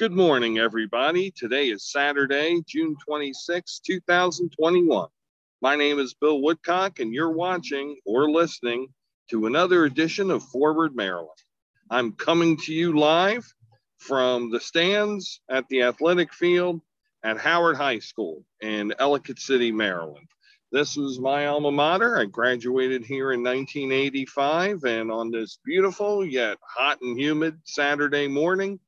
Good morning, everybody. Today is Saturday, June 26, 2021. My name is Bill Woodcock, and you're watching or listening to another edition of Forward Maryland. I'm coming to you live from the stands at the athletic field at Howard High School in Ellicott City, Maryland. This was my alma mater. I graduated here in 1985, and on this beautiful yet hot and humid Saturday morning,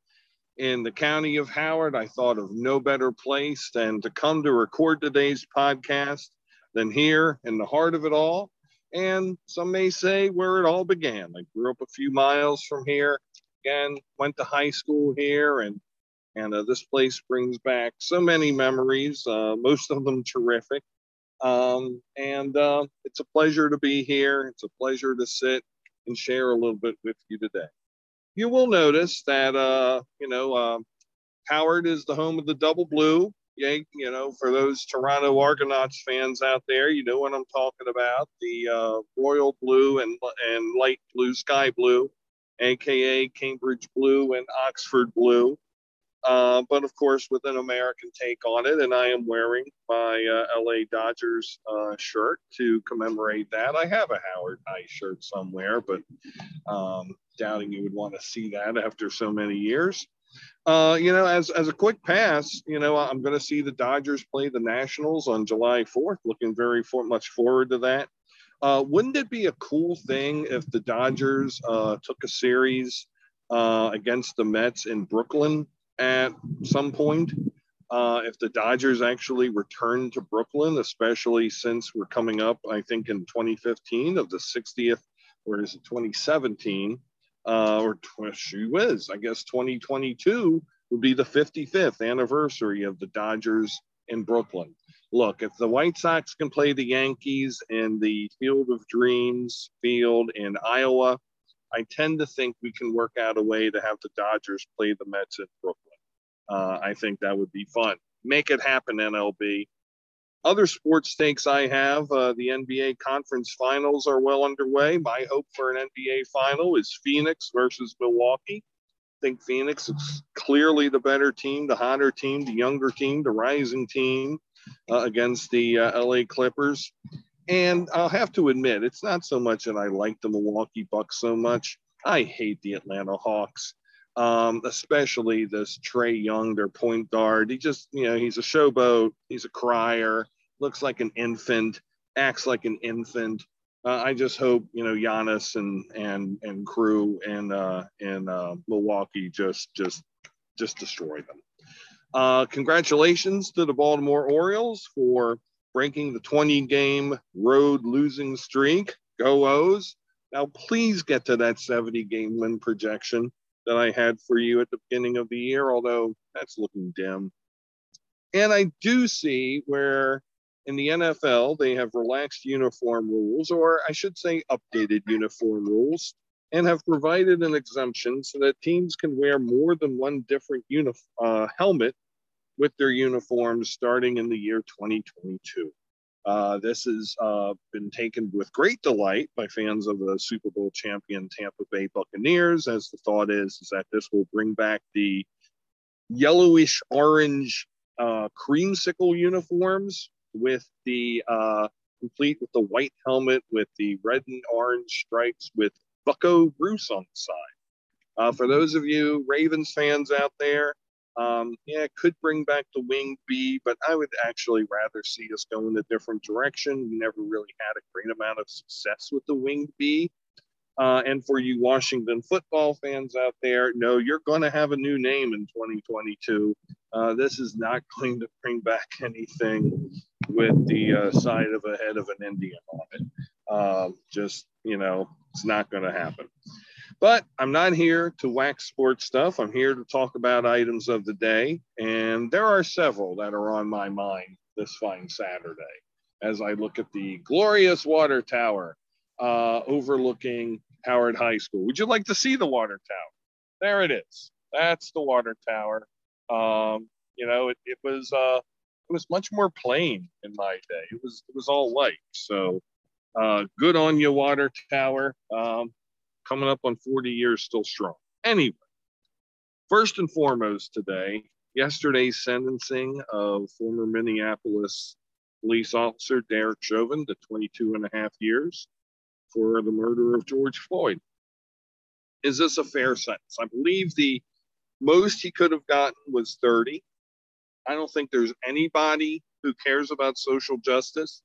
in the county of Howard, I thought of no better place than to come to record today's podcast than here in the heart of it all. And some may say where it all began. I grew up a few miles from here, again, went to high school here, and and uh, this place brings back so many memories, uh, most of them terrific. Um, and uh, it's a pleasure to be here. It's a pleasure to sit and share a little bit with you today you will notice that uh, you know uh, Howard is the home of the double blue. Yeah, you know, for those Toronto Argonauts fans out there, you know what I'm talking about. The uh, royal blue and and light blue, sky blue, aka Cambridge blue and Oxford blue. Uh, but of course, with an American take on it, and I am wearing my uh, LA Dodgers uh, shirt to commemorate that. I have a Howard High shirt somewhere, but um, doubting you would want to see that after so many years. Uh, you know, as as a quick pass, you know, I'm going to see the Dodgers play the Nationals on July 4th. Looking very for, much forward to that. Uh, wouldn't it be a cool thing if the Dodgers took a series against the Mets in Brooklyn at some point? Uh, if the Dodgers actually return to Brooklyn, especially since we're coming up, I think in 2015 of the 60th, or is it 2017? uh, or she was, I guess 2022 would be the 55th anniversary of the Dodgers in Brooklyn. Look, if the White Sox can play the Yankees in the Field of Dreams field in Iowa, I tend to think we can work out a way to have the Dodgers play the Mets in Brooklyn. Uh, I think that would be fun. Make it happen, MLB other sports stakes I have, uh, the NBA conference finals are well underway. My hope for an NBA final is Phoenix versus Milwaukee. I think Phoenix is clearly the better team, the hotter team, the younger team, the rising team uh, against the uh, LA Clippers. And I'll have to admit, it's not so much that I like the Milwaukee Bucks so much. I hate the Atlanta Hawks um, especially this Trae Young, their point guard. He just, you know, he's a showboat. He's a crier. Looks like an infant. Acts like an infant. Uh, I just hope you know Giannis and and and crew and uh, and uh, Milwaukee just just just destroy them. Uh, congratulations to the Baltimore Orioles for breaking the 20 game road losing streak. Go O's! Now please get to that 70 game win projection that I had for you at the beginning of the year, although that's looking dim. And I do see where in the NFL they have relaxed uniform rules, or I should say updated uniform rules, and have provided an exemption so that teams can wear more than one different uh, helmet with their uniforms starting in the year 2022. Uh, this has uh, been taken with great delight by fans of the Super Bowl champion Tampa Bay Buccaneers, as the thought is, is that this will bring back the yellowish orange uh, creamsicle uniforms with the uh, complete with the white helmet with the red and orange stripes with Bucco Bruce on the side. Uh, for those of you Ravens fans out there, um, yeah, it could bring back the winged bee, but I would actually rather see us go in a different direction. We never really had a great amount of success with the winged bee. Uh, and for you Washington football fans out there, no, you're going to have a new name in 2022. Uh, this is not going to bring back anything with the uh, side of a head of an Indian on it. Um, just, you know, it's not going to happen. But I'm not here to wax sports stuff. I'm here to talk about items of the day. And there are several that are on my mind this fine Saturday as I look at the glorious water tower uh, overlooking Howard High School. Would you like to see the water tower? There it is. That's the water tower. Um, you know, it, it was uh, it was much more plain in my day. It was it was all white. So uh, good on you, water tower. Um, coming up on 40 years still strong. Anyway, First and foremost today, yesterday's sentencing of former Minneapolis police officer Derek Chauvin to 22 and a half years for the murder of George Floyd. Is this a fair sentence? I believe the most he could have gotten was 30. I don't think there's anybody who cares about social justice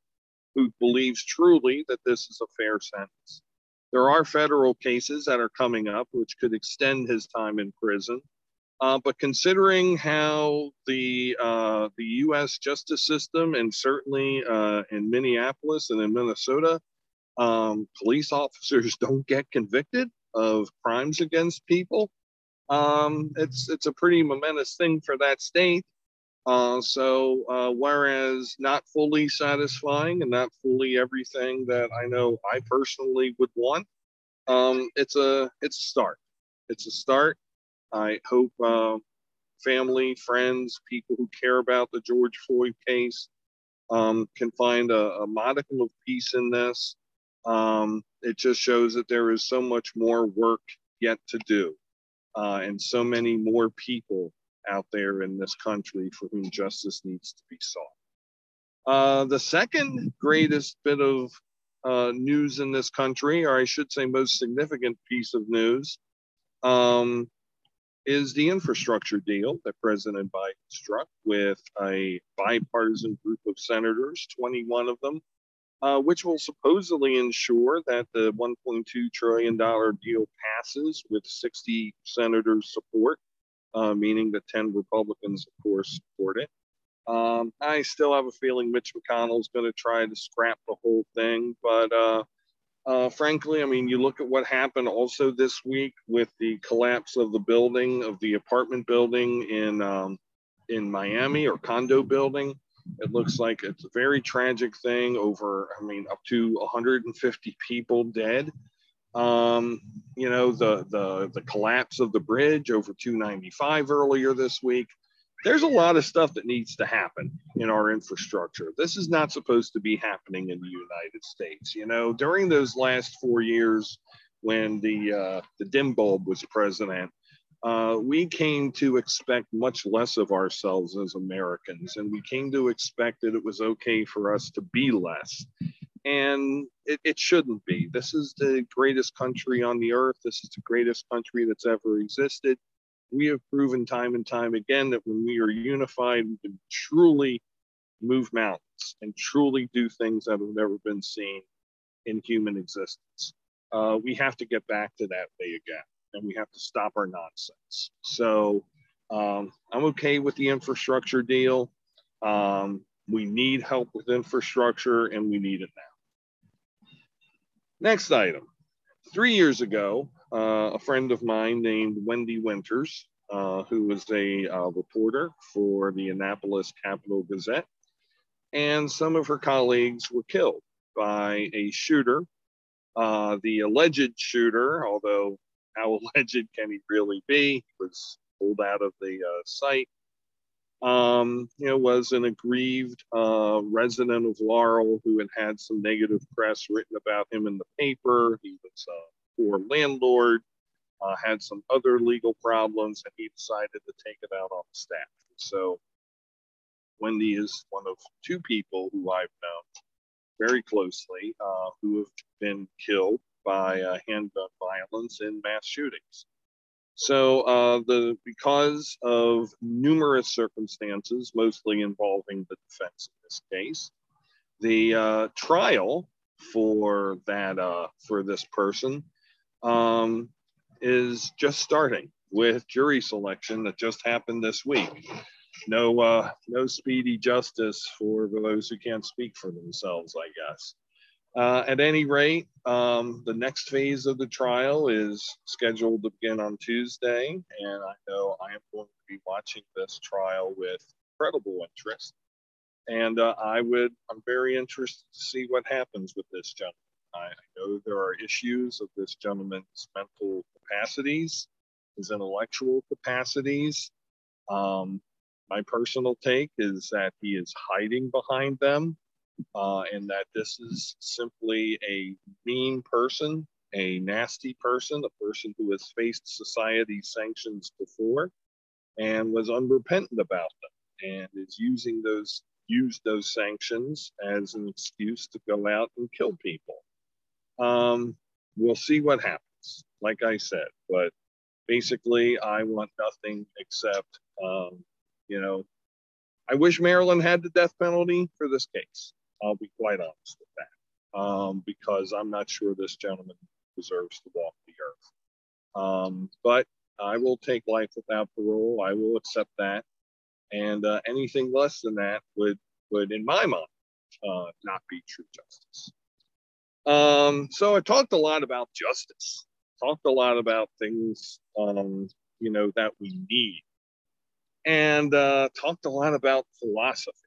who believes truly that this is a fair sentence. There are federal cases that are coming up which could extend his time in prison. Uh, but considering how the uh, the U.S. justice system and certainly uh, in Minneapolis and in Minnesota, um, police officers don't get convicted of crimes against people, um, it's it's a pretty momentous thing for that state. Uh, so uh, whereas not fully satisfying and not fully everything that I know I personally would want, um, it's a it's a start. It's a start. I hope uh, family, friends, people who care about the George Floyd case um, can find a, a, modicum of peace in this. Um, it just shows that there is so much more work yet to do, uh, and so many more people out there in this country for whom justice needs to be sought. Uh, the second greatest bit of uh, news in this country, or I should say, most significant piece of news, um, is the infrastructure deal that President Biden struck with a bipartisan group of senators, 21 of them, uh, which will supposedly ensure that the $1.2 trillion deal passes with 60 senators' support uh, meaning that 10 Republicans, of course, support it. Um, I still have a feeling Mitch McConnell is going to try to scrap the whole thing, but uh, uh, frankly, I mean, you look at what happened also this week with the collapse of the building of the apartment building in um, in Miami or condo building. It looks like it's a very tragic thing. Over, I mean, up to 150 people dead. Um, you know, the, the, the collapse of the bridge over 295 earlier this week. There's a lot of stuff that needs to happen in our infrastructure. This is not supposed to be happening in the United States. You know, during those last four years when the, uh, the dim bulb was president, uh, we came to expect much less of ourselves as Americans, and we came to expect that it was okay for us to be less and it, it, shouldn't be. This is the greatest country on the earth. This is the greatest country that's ever existed. We have proven time and time again that when we are unified, we can truly move mountains and truly do things that have never been seen in human existence. Uh, we have to get back to that way again, and we have to stop our nonsense. So um, I'm okay with the infrastructure deal. Um, we need help with infrastructure, and we need it now. Next item. Three years ago, uh, a friend of mine named Wendy Winters, uh, who was a uh, reporter for the Annapolis Capital Gazette, and some of her colleagues were killed by a shooter. Uh, the alleged shooter, although how alleged can he really be, was pulled out of the uh, site um, you know, was an aggrieved uh, resident of Laurel who had had some negative press written about him in the paper. He was a poor landlord, uh, had some other legal problems, and he decided to take it out on the staff. So Wendy is one of two people who I've known very closely uh, who have been killed by uh, handgun violence in mass shootings. So uh, the because of numerous circumstances, mostly involving the defense in this case, the uh, trial for that uh, for this person um, is just starting with jury selection that just happened this week. No, uh, no speedy justice for those who can't speak for themselves, I guess. Uh, at any rate, um, the next phase of the trial is scheduled to begin on Tuesday, and I know I am going to be watching this trial with incredible interest. And uh, I would, I'm very interested to see what happens with this gentleman. I, know there are issues of this gentleman's mental capacities, his intellectual capacities. Um, my personal take is that he is hiding behind them uh, and that this is simply a mean person a nasty person, a person who has faced society sanctions before and was unrepentant about them and is using those used those sanctions as an excuse to go out and kill people. Um, we'll see what happens, like I said, but basically, I want nothing except, um, you know, I wish Maryland had the death penalty for this case. I'll be quite honest with that, um, because I'm not sure this gentleman deserves to walk the earth. Um, but I will take life without parole. I will accept that, and uh, anything less than that would would, in my mind, uh, not be true justice. Um, so I talked a lot about justice. Talked a lot about things, um, you know, that we need, and uh, talked a lot about philosophy.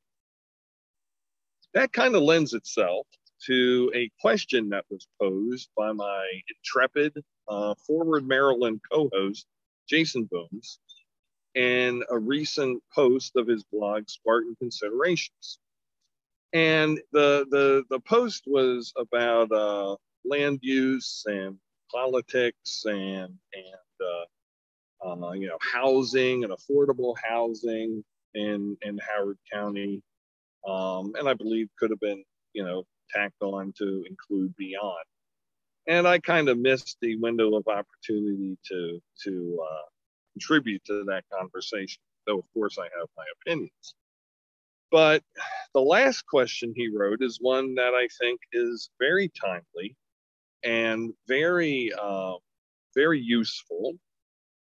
That kind of lends itself to a question that was posed by my intrepid uh, forward Maryland co-host Jason Booms in a recent post of his blog Spartan Considerations. And the the the post was about uh, land use and politics and and uh, uh, you know housing and affordable housing in in Howard County, um, and I believe could have been you know tacked on to include beyond. And I kind of missed the window of opportunity to to uh, contribute to that conversation, though of course I have my opinions. But the last question he wrote is one that I think is very timely and very, uh, very useful,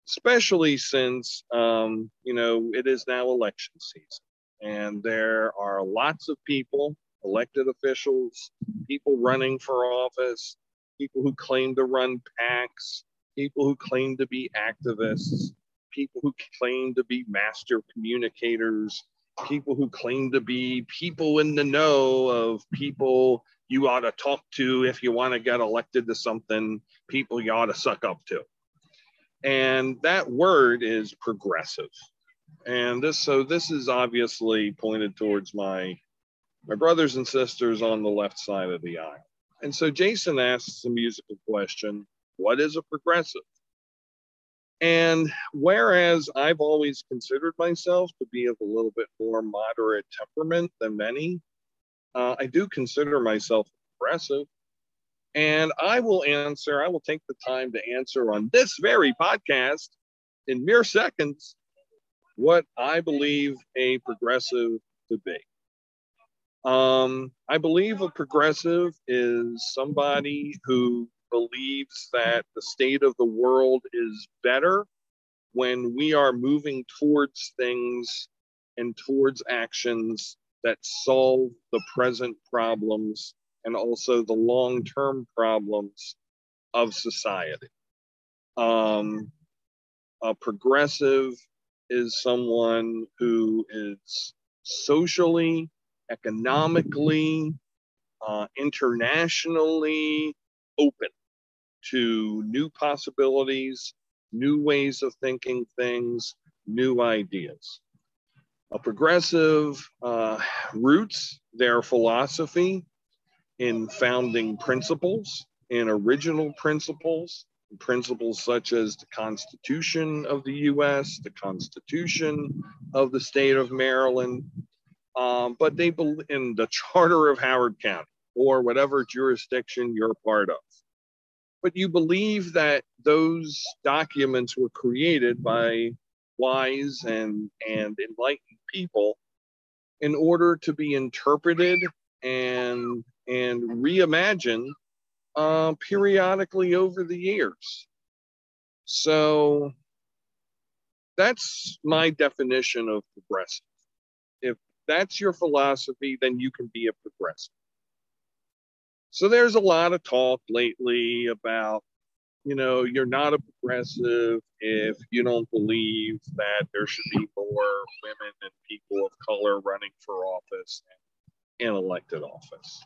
especially since, um, you know, it is now election season. And there are lots of people, elected officials, people running for office, people who claim to run PACs, people who claim to be activists, people who claim to be master communicators, people who claim to be people in the know of people you ought to talk to if you want to get elected to something, people you ought to suck up to. And that word is progressive. And this so this is obviously pointed towards my my brothers and sisters on the left side of the aisle. And so Jason asks a musical question, what is a progressive? And whereas I've always considered myself to be of a little bit more moderate temperament than many, uh, I do consider myself progressive. And I will answer, I will take the time to answer on this very podcast in mere seconds what I believe a progressive to be. Um, I believe a progressive is somebody who believes that the state of the world is better when we are moving towards things and towards actions that solve the present problems and also the long term problems of society. Um, a progressive is someone who is socially, economically, uh, internationally open to new possibilities, new ways of thinking things, new ideas. A progressive uh, roots their philosophy in founding principles, in original principles, principles such as the Constitution of the US, the Constitution of the state of Maryland, um, but they believe in the Charter of Howard County or whatever jurisdiction you're part of. But you believe that those documents were created by wise and, and enlightened people in order to be interpreted and, and reimagined uh, periodically over the years. So that's my definition of progressive. If that's your philosophy, then you can be a progressive. So there's a lot of talk lately about, you know, you're not a progressive if you don't believe that there should be more women and people of color running for office and elected office.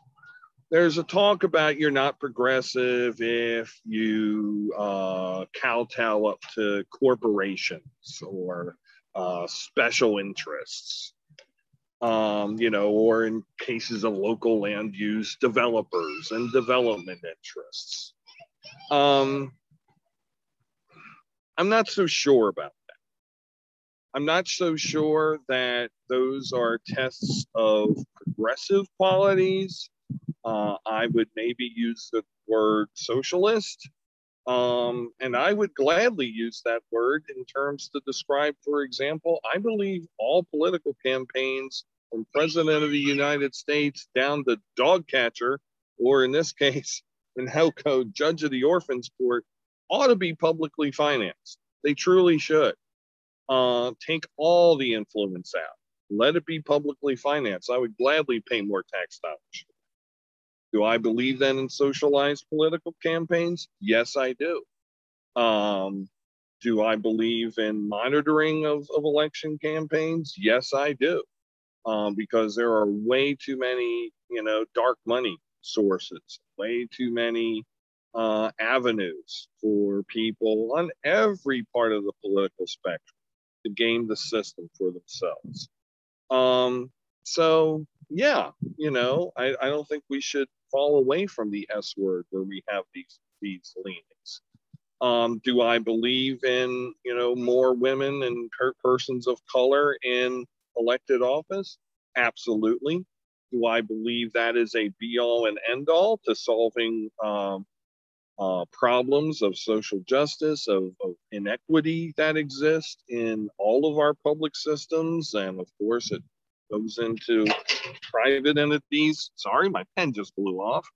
There's a talk about you're not progressive if you uh, kowtow up to corporations or uh, special interests um, you know, or in cases of local land use, developers and development interests. Um, I'm not so sure about that. I'm not so sure that those are tests of progressive qualities. Uh, I would maybe use the word socialist. Um, and I would gladly use that word in terms to describe, for example, I believe all political campaigns from President of the United States down to dog catcher, or in this case, in Helco, Judge of the Orphans Court, ought to be publicly financed. They truly should. Uh, take all the influence out. Let it be publicly financed. I would gladly pay more tax dollars. Do I believe then in socialized political campaigns? Yes, I do. Um, do I believe in monitoring of, of election campaigns? Yes, I do. Um, because there are way too many, you know, dark money sources, way too many uh, avenues for people on every part of the political spectrum to game the system for themselves. Um, so, yeah, you know, I, I don't think we should fall away from the S word where we have these these leanings. Um, do I believe in you know more women and per- persons of color in elected office? Absolutely. Do I believe that is a be all and end all to solving um, uh, problems of social justice, of, of, inequity that exist in all of our public systems. And of course, it goes into private entities. Sorry, my pen just blew off.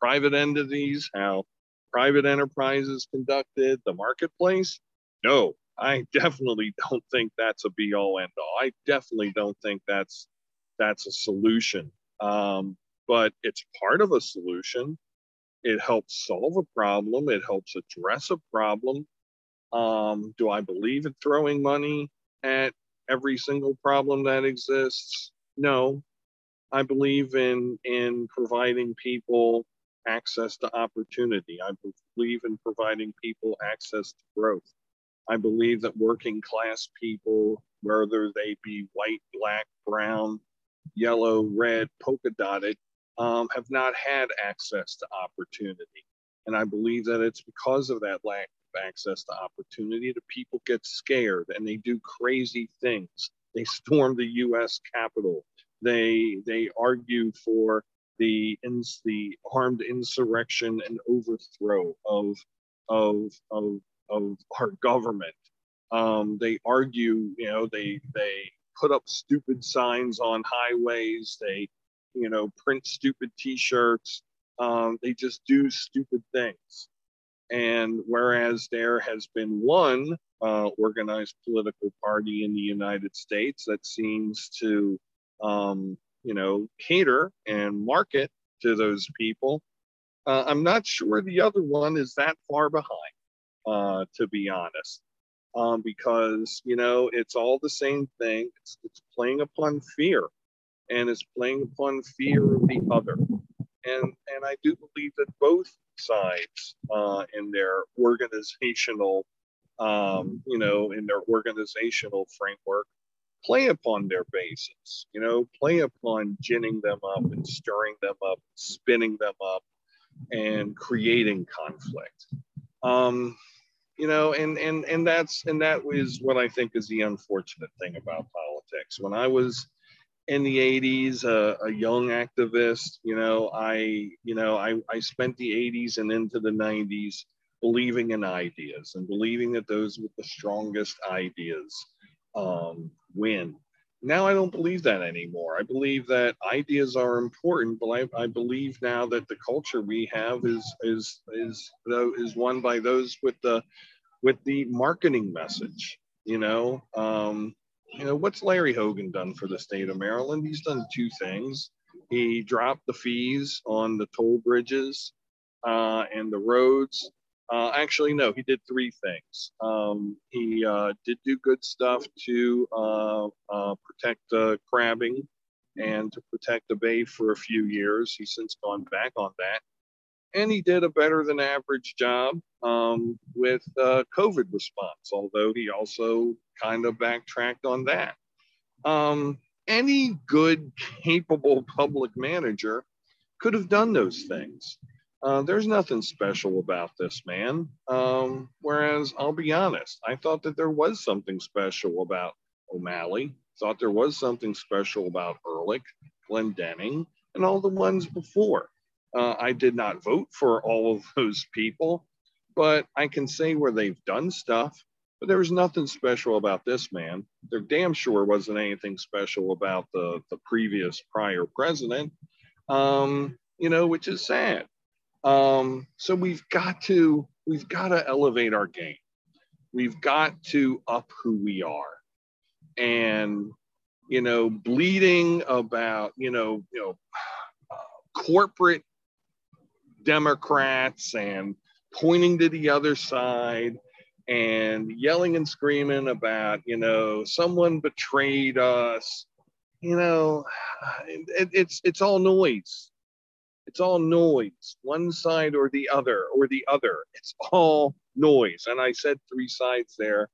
Private entities, how private enterprises conducted, the marketplace. No, I definitely don't think that's a be all end all. I definitely don't think that's that's a solution. Um, but it's part of a solution it helps solve a problem. It helps address a problem. Um, do I believe in throwing money at every single problem that exists? No. I believe in in providing people access to opportunity. I believe in providing people access to growth. I believe that working class people, whether they be white, black, brown, yellow, red, polka dotted, um, have not had access to opportunity. And I believe that it's because of that lack access to opportunity that people get scared and they do crazy things. They storm the U.S. Capitol. They they argue for the ins, the armed insurrection and overthrow of of of, of our government. Um, they argue, you know, they they put up stupid signs on highways. They you know, print stupid T-shirts. Um, they just do stupid things. And whereas there has been one uh, organized political party in the United States that seems to, um, you know, cater and market to those people, uh, I'm not sure the other one is that far behind, uh, to be honest. Um, because you know it's all the same thing. It's, it's playing upon fear and it's playing upon fear of the other. And, and I do believe that both sides uh, in their organizational, um, you know, in their organizational framework play upon their bases, you know, play upon ginning them up and stirring them up, spinning them up, and creating conflict. Um, you know, and and and that's and that is what I think is the unfortunate thing about politics. When I was in the 80s uh, a young activist you know i you know I, I spent the 80s and into the 90s believing in ideas and believing that those with the strongest ideas um, win now i don't believe that anymore. I believe that ideas are important but I, I believe now that the culture we have is is is though is won by those with the with the marketing message you know? Um, you know, what's Larry Hogan done for the state of Maryland? He's done two things. He dropped the fees on the toll bridges uh, and the roads. Uh, actually, no, he did three things. Um, he uh, did do good stuff to uh, uh, protect crabbing and to protect the bay for a few years. He's since gone back on that and he did a better than average job um, with uh, COVID response, although he also kind of backtracked on that. Um, any good, capable public manager could have done those things. Uh, there's nothing special about this man. Um, whereas I'll be honest, I thought that there was something special about O'Malley. Thought there was something special about Ehrlich, Glendening, and all the ones before. Uh, I did not vote for all of those people, but I can say where they've done stuff. But there was nothing special about this man. There damn sure wasn't anything special about the, the previous prior president, um, you know, which is sad. Um, so we've got to we've got to elevate our game. We've got to up who we are, and you know, bleeding about you know you know uh, corporate Democrats and pointing to the other side and yelling and screaming about you know someone betrayed us you know it, it's it's all noise it's all noise, one side or the other, or the other. It's all noise. And I said three sides there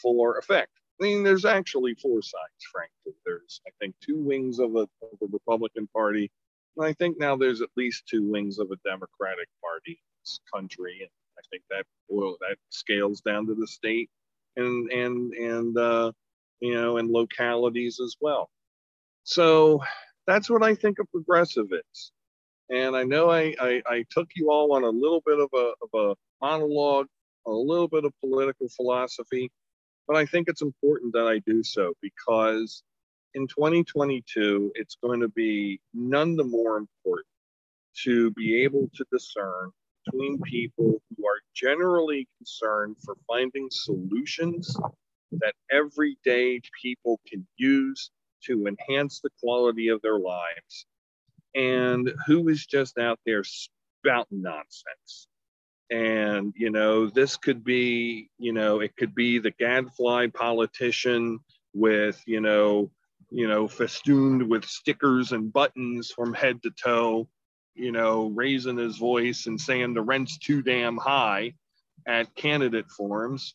for effect. I mean, there's actually four sides, frankly. There's, I think, two wings of, a, of the Republican Party. I think now there's at least two wings of a Democratic Party in this country. And I think that well, that scales down to the state and and and uh, you know and localities as well. So that's what I think a progressive is. And I know I, I, I, took you all on a little bit of a, of a monologue, a little bit of political philosophy, but I think it's important that I do so because in 2022, it's going to be none the more important to be able to discern between people who are generally concerned for finding solutions that everyday people can use to enhance the quality of their lives and who is just out there spouting nonsense. And, you know, this could be, you know, it could be the gadfly politician with, you know, you know, festooned with stickers and buttons from head to toe, you know, raising his voice and saying the rent's too damn high at candidate forums.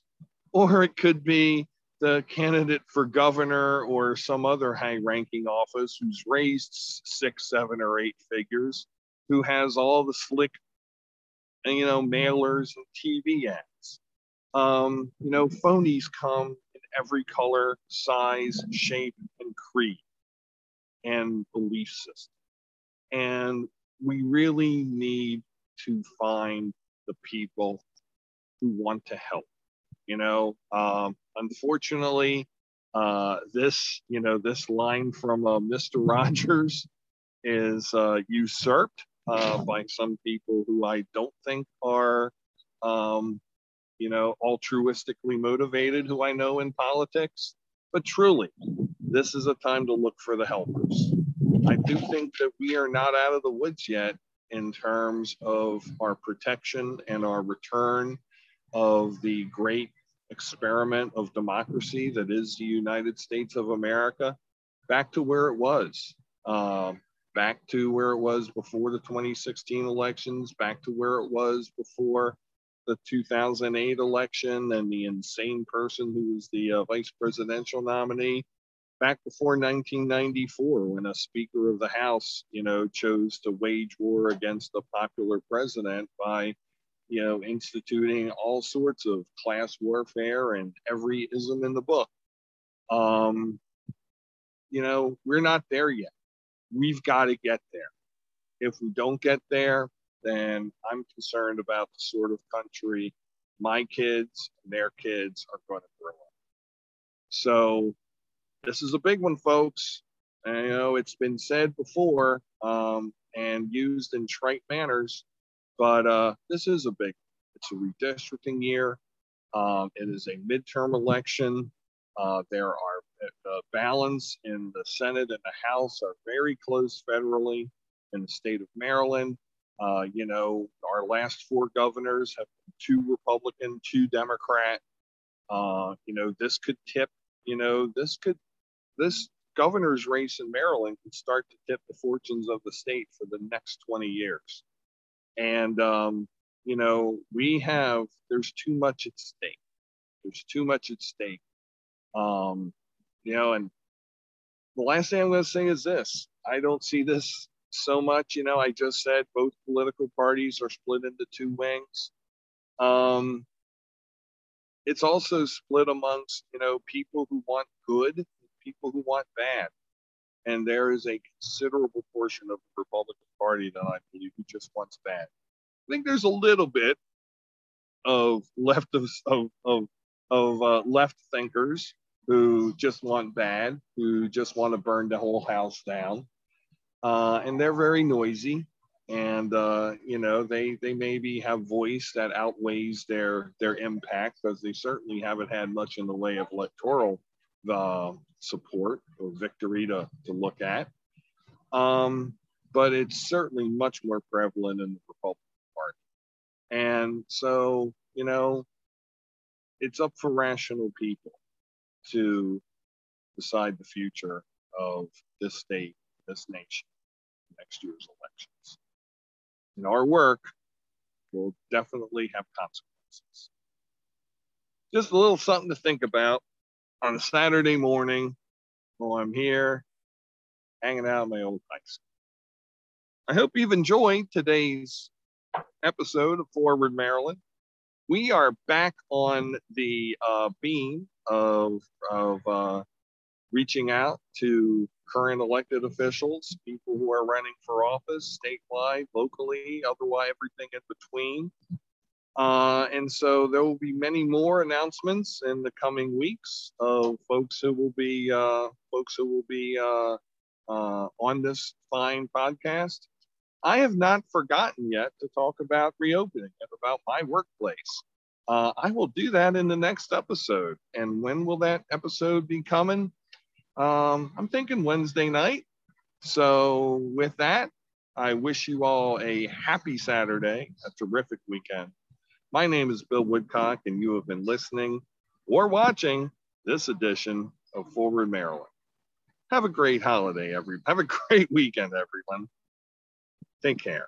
Or it could be the candidate for governor or some other high ranking office who's raised six, seven, or eight figures, who has all the slick, you know, mailers and TV ads. Um, you know, phonies come every color, size, shape, and creed and belief system. And we really need to find the people who want to help. You know, um, unfortunately, uh, this you know this line from uh, Mr. Rogers is uh, usurped uh, by some people who I don't think are um, you know altruistically motivated, who I know in politics. But truly, this is a time to look for the helpers. I do think that we are not out of the woods yet in terms of our protection and our return of the great experiment of democracy that is the United States of America back to where it was, uh, back to where it was before the 2016 elections, back to where it was before the 2008 election and the insane person who was the uh, vice presidential nominee back before 1994 when a speaker of the house you know chose to wage war against a popular president by you know, instituting all sorts of class warfare and every ism in the book. Um, you know, we're not there yet. We've got to get there. If we don't get there, then I'm concerned about the sort of country my kids and their kids are going to grow up. So this is a big one, folks. And, you know, it's been said before um, and used in trite manners but uh, this is a big, it's a redistricting year. Um, it is a midterm election. Uh, there are the uh, balance in the Senate and the House are very close federally in the state of Maryland. Uh, you know, our last four governors have two Republican, two Democrat. Uh, you know, this could tip, you know, this could, this governor's race in Maryland could start to tip the fortunes of the state for the next 20 years. And, um, you know, we have, there's too much at stake. There's too much at stake. Um, you know, and the last thing I'm going to say is this I don't see this so much. You know, I just said both political parties are split into two wings. Um, it's also split amongst you know people who want good, people who want bad, and there is a considerable portion of the Republican Party that I believe who just wants bad. I think there's a little bit of left of of of, of uh, left thinkers who just want bad, who just want to burn the whole house down, uh, and they're very noisy. And uh, you know they they maybe have voice that outweighs their their impact because they certainly haven't had much in the way of electoral uh, support or victory to, to look at. Um, but it's certainly much more prevalent in the Republican Party. And so, you know, it's up for rational people to decide the future of this state, this nation, next year's elections. And our work will definitely have consequences. Just a little something to think about on a Saturday morning while I'm here hanging out in my old high school. I hope you've enjoyed today's episode of Forward Maryland. We are back on the uh, beam of, of uh, reaching out to current elected officials, people who are running for office statewide, locally, otherwise, everything in between. Uh, and so there will be many more announcements in the coming weeks of folks who will be uh, folks who will be uh, uh on this fine podcast. I have not forgotten yet to talk about reopening and about my workplace. Uh, I will do that in the next episode. And when will that episode be coming? Um, I'm thinking Wednesday night. So with that, I wish you all a happy Saturday, a terrific weekend. My name is Bill Woodcock, and you have been listening or watching this edition of Forward Maryland. Have a great holiday, every. Have a great weekend, everyone. Take care.